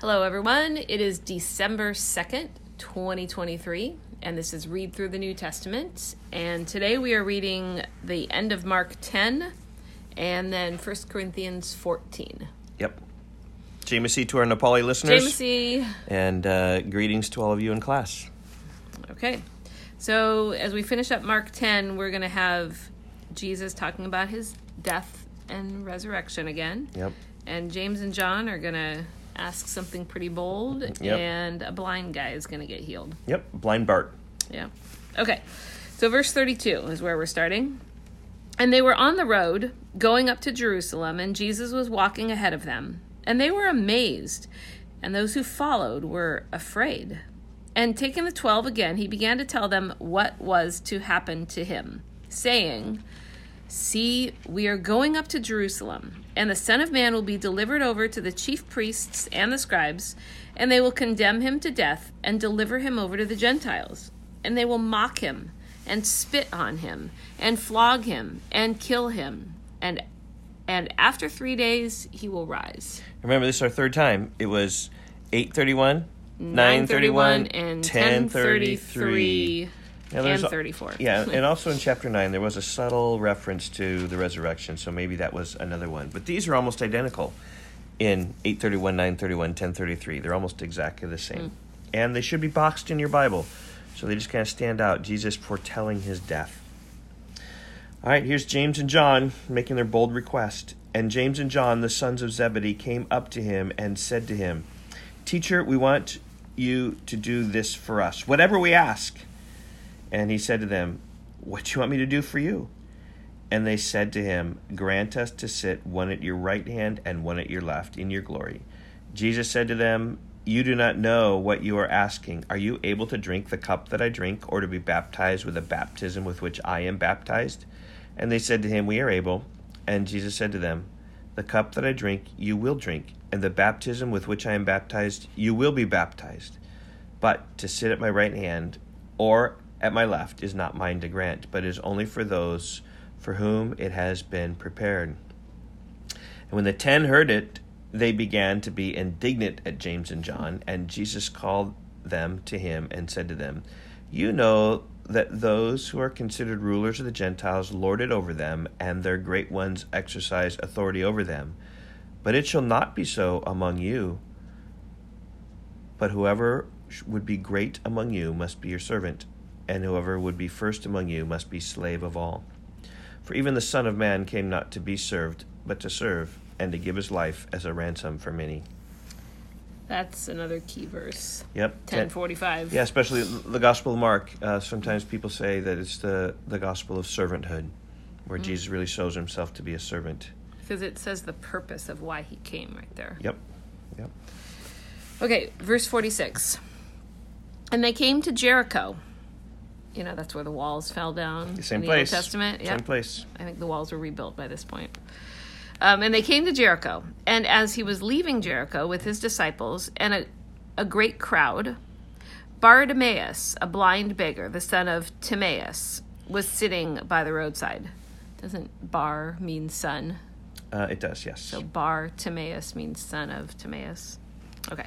Hello, everyone. It is December 2nd, 2023, and this is Read Through the New Testament. And today we are reading the end of Mark 10 and then 1 Corinthians 14. Yep. Jai Masih to our Nepali listeners. Jai Masih. And uh, greetings to all of you in class. Okay. So as we finish up Mark 10, we're going to have Jesus talking about his death and resurrection again. Yep. And James and John are going to ask something pretty bold, Yep. and a blind guy is going to get healed. Yep. Blind Bart. Yeah. Okay. So verse 32 is where we're starting. And they were on the road going up to Jerusalem, and Jesus was walking ahead of them. And they were amazed, and those who followed were afraid. And taking the twelve again, he began to tell them what was to happen to him, saying, See, we are going up to Jerusalem, and the Son of Man will be delivered over to the chief priests and the scribes, and they will condemn him to death and deliver him over to the Gentiles. And they will mock him, and spit on him, and flog him, and kill him. And and after three days he will rise. Remember, this is our third time. It was 831, 931 931, and 1033. 1033 Now, and 34. Yeah, and also in chapter 9, there was a subtle reference to the resurrection, so maybe that was another one. But these are almost identical in 831, 931, 1033. They're almost exactly the same. Mm. And they should be boxed in your Bible, so they just kind of stand out. Jesus foretelling his death. All right, here's James and John making their bold request. And James and John, the sons of Zebedee, came up to him and said to him, Teacher, we want you to do this for us, whatever we ask. And he said to them, What do you want me to do for you? And they said to him, Grant us to sit one at your right hand and one at your left in your glory. Jesus said to them, You do not know what you are asking. Are you able to drink the cup that I drink, or to be baptized with the baptism with which I am baptized? And they said to him, We are able. And Jesus said to them, The cup that I drink, you will drink, and the baptism with which I am baptized, you will be baptized. But to sit at my right hand or at my left is not mine to grant, but is only for those for whom it has been prepared. And when the ten heard it, they began to be indignant at James and John, and Jesus called them to him and said to them, You know that those who are considered rulers of the Gentiles lord it over them, and their great ones exercise authority over them. But it shall not be so among you. But whoever would be great among you must be your servant, and whoever would be first among you must be slave of all. For even the Son of Man came not to be served, but to serve, and to give his life as a ransom for many. That's another key verse. Yep. 1045. Yeah, especially the Gospel of Mark. Uh, sometimes people say that it's the, the Gospel of servanthood, where Jesus really shows himself to be a servant. Because it says the purpose of why he came right there. Yep. Yep. Okay, verse 46. And they came to Jericho. You know, that's where the walls fell down Same in the place. Old Testament. Same place. I think the walls were rebuilt by this point. Um, and they came to Jericho. And as he was leaving Jericho with his disciples and a, a great crowd, Bartimaeus, a blind beggar, the son of Timaeus, was sitting by the roadside. Doesn't bar mean son? Uh, it does, yes. So Bar Timaeus means son of Timaeus. Okay.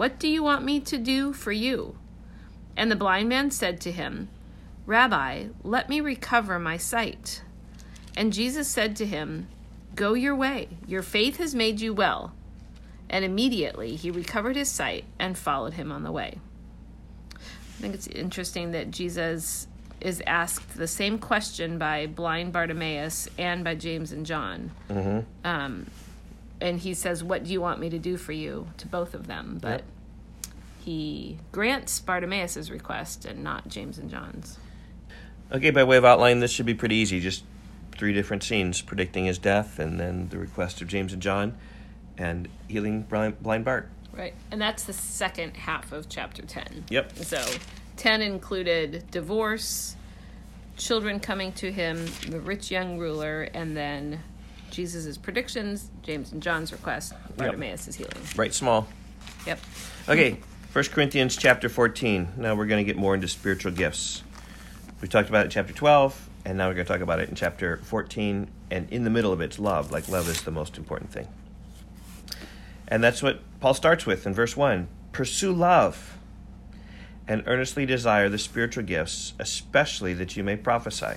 What do you want me to do for you? And the blind man said to him, Rabbi, let me recover my sight. And Jesus said to him, Go your way, your faith has made you well. And immediately he recovered his sight and followed him on the way. I think it's interesting that Jesus is asked the same question by blind Bartimaeus and by James and John. Mm-hmm. Um, and he says, What do you want me to do for you? to both of them. But Yep. he grants Bartimaeus' request and not James and John's. Okay, by way of outline, this should be pretty easy. Just three different scenes predicting his death, and then the request of James and John, and healing blind, blind Bart. Right. And that's the second half of chapter 10. Yep. So 10 included divorce, children coming to him, the rich young ruler, and then Jesus' predictions, James and John's request, Bartimaeus' healing. Right, small. Yep. Okay, 1 Corinthians chapter 14. Now we're going to get more into spiritual gifts. We talked about it in chapter 12, and now we're going to talk about it in chapter 14. And in the middle of it, it's love. Like, love is the most important thing. And that's what Paul starts with in verse 1 Pursue love and earnestly desire the spiritual gifts, especially that you may prophesy.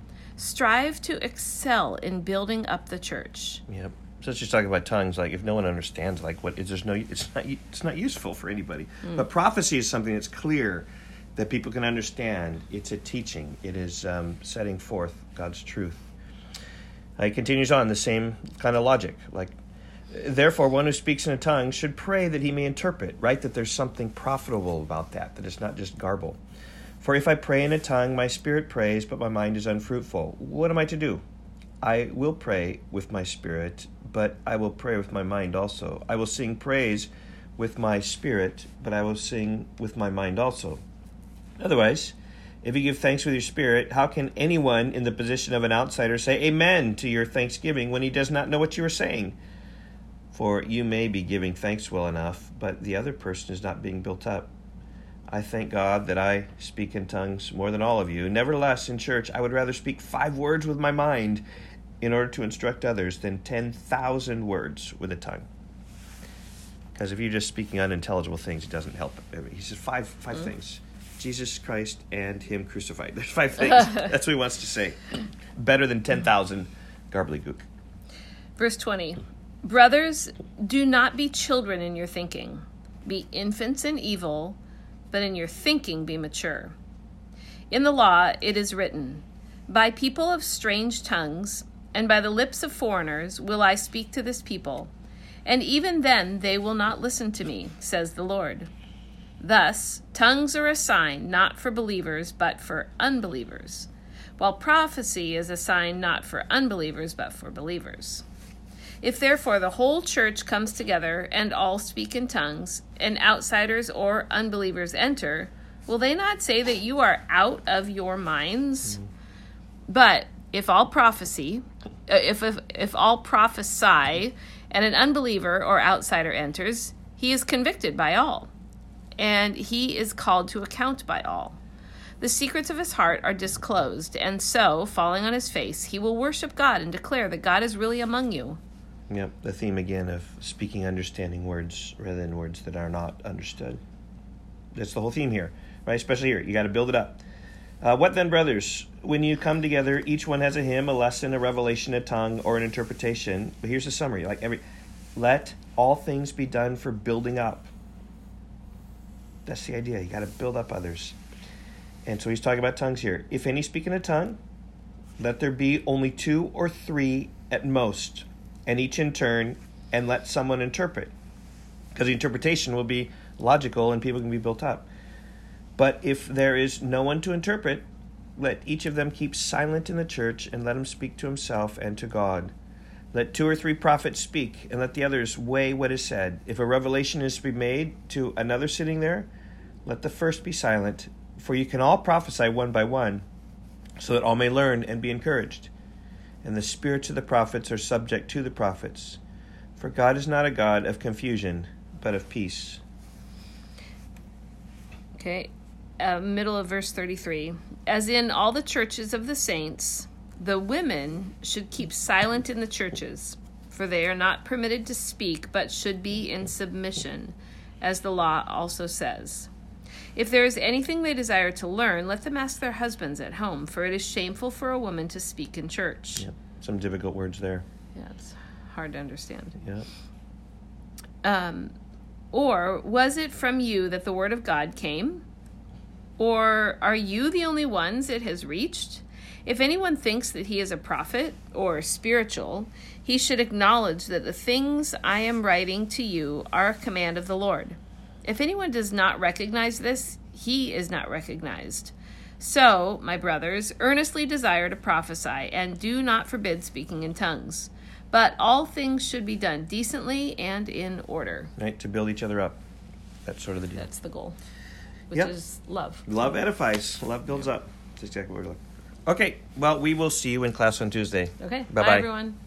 strive to excel in building up the church. Yep. So it's just talking about tongues. Like if no one understands, like what is there's no, it's not, it's not useful for anybody. But prophecy is something that's clear that people can understand. It's a teaching. It is um, setting forth God's truth. Uh, he continues on the same kind of logic. Like, therefore, one who speaks in a tongue should pray that he may interpret. Right, that there's something profitable about that. That it's not just garble. For if I pray in a tongue, my spirit prays, but my mind is unfruitful. What am I to do? I will pray with my spirit, but I will pray with my mind also. I will sing praise with my spirit, but I will sing with my mind also. Otherwise, if you give thanks with your spirit, how can anyone in the position of an outsider say amen to your thanksgiving when he does not know what you are saying? For you may be giving thanks well enough, but the other person is not being built up. I thank God that I speak in tongues more than all of you. Nevertheless, in church, I would rather speak five words with my mind in order to instruct others than 10,000 words with a tongue. Because if you're just speaking unintelligible things, it doesn't help. He says five, 5 mm-hmm. things Jesus Christ and Him crucified. There's five things. That's what he wants to say. Better than 10,000 gobbledygook. Verse 20 Brothers, do not be children in your thinking. Be infants in evil, but in your thinking be mature. In the law it is written, By people of strange tongues and by the lips of foreigners will I speak to this people, and even then they will not listen to me, says the Lord. Thus, tongues are a sign not for believers, but for unbelievers, while prophecy is a sign not for unbelievers, but for believers. If therefore the whole church comes together and all speak in tongues, and outsiders or unbelievers enter, will they not say that you are out of your minds? But if all prophecy, uh, if, if if all prophesy, and an unbeliever or outsider enters, he is convicted by all, and he is called to account by all. The secrets of his heart are disclosed, and so, falling on his face, he will worship God and declare that God is really among you. Yep, the theme again of speaking understanding words rather than words that are not understood. That's the whole theme here, right? Especially here. You got to build it up. Uh, what then, brothers? When you come together, each one has a hymn, a lesson, a revelation, a tongue, or an interpretation. But here's the summary: like every, let all things be done for building up. That's the idea. You got to build up others. And so he's talking about tongues here. If any speak in a tongue, let there be only two or three at most, and each in turn, and let someone interpret. because the interpretation will be logical and people can be built up. But if there is no one to interpret, let each of them keep silent in the church and let him speak to himself and to God. Let two or three prophets speak, and let the others weigh what is said. If a revelation is to be made to another sitting there, let the first be silent, for you can all prophesy one by one, so that all may learn and be encouraged. And the spirits of the prophets are subject to the prophets. For God is not a God of confusion, but of peace. Okay, uh, middle of verse 33. As in all the churches of the saints, the women should keep silent in the churches, for they are not permitted to speak, but should be in submission, as the law also says. If there is anything they desire to learn, let them ask their husbands at home, for it is shameful for a woman to speak in church. Yep. Some difficult words there. Yeah, it's hard to understand. Yep. Um, or was it from you that the word of God came? Or are you the only ones it has reached? If anyone thinks that he is a prophet or spiritual, he should acknowledge that the things I am writing to you are a command of the Lord. If anyone does not recognize this, he is not recognized. So, my brothers, earnestly desire to prophesy, and do not forbid speaking in tongues. But all things should be done decently and in order. Right? To build each other up. That's sort of the deal. That's the goal, which Yep. is love. Love edifies. Love builds up. That's exactly what we're looking. Okay. Well, we will see you in class on Tuesday. Okay. Bye-bye. Bye, everyone.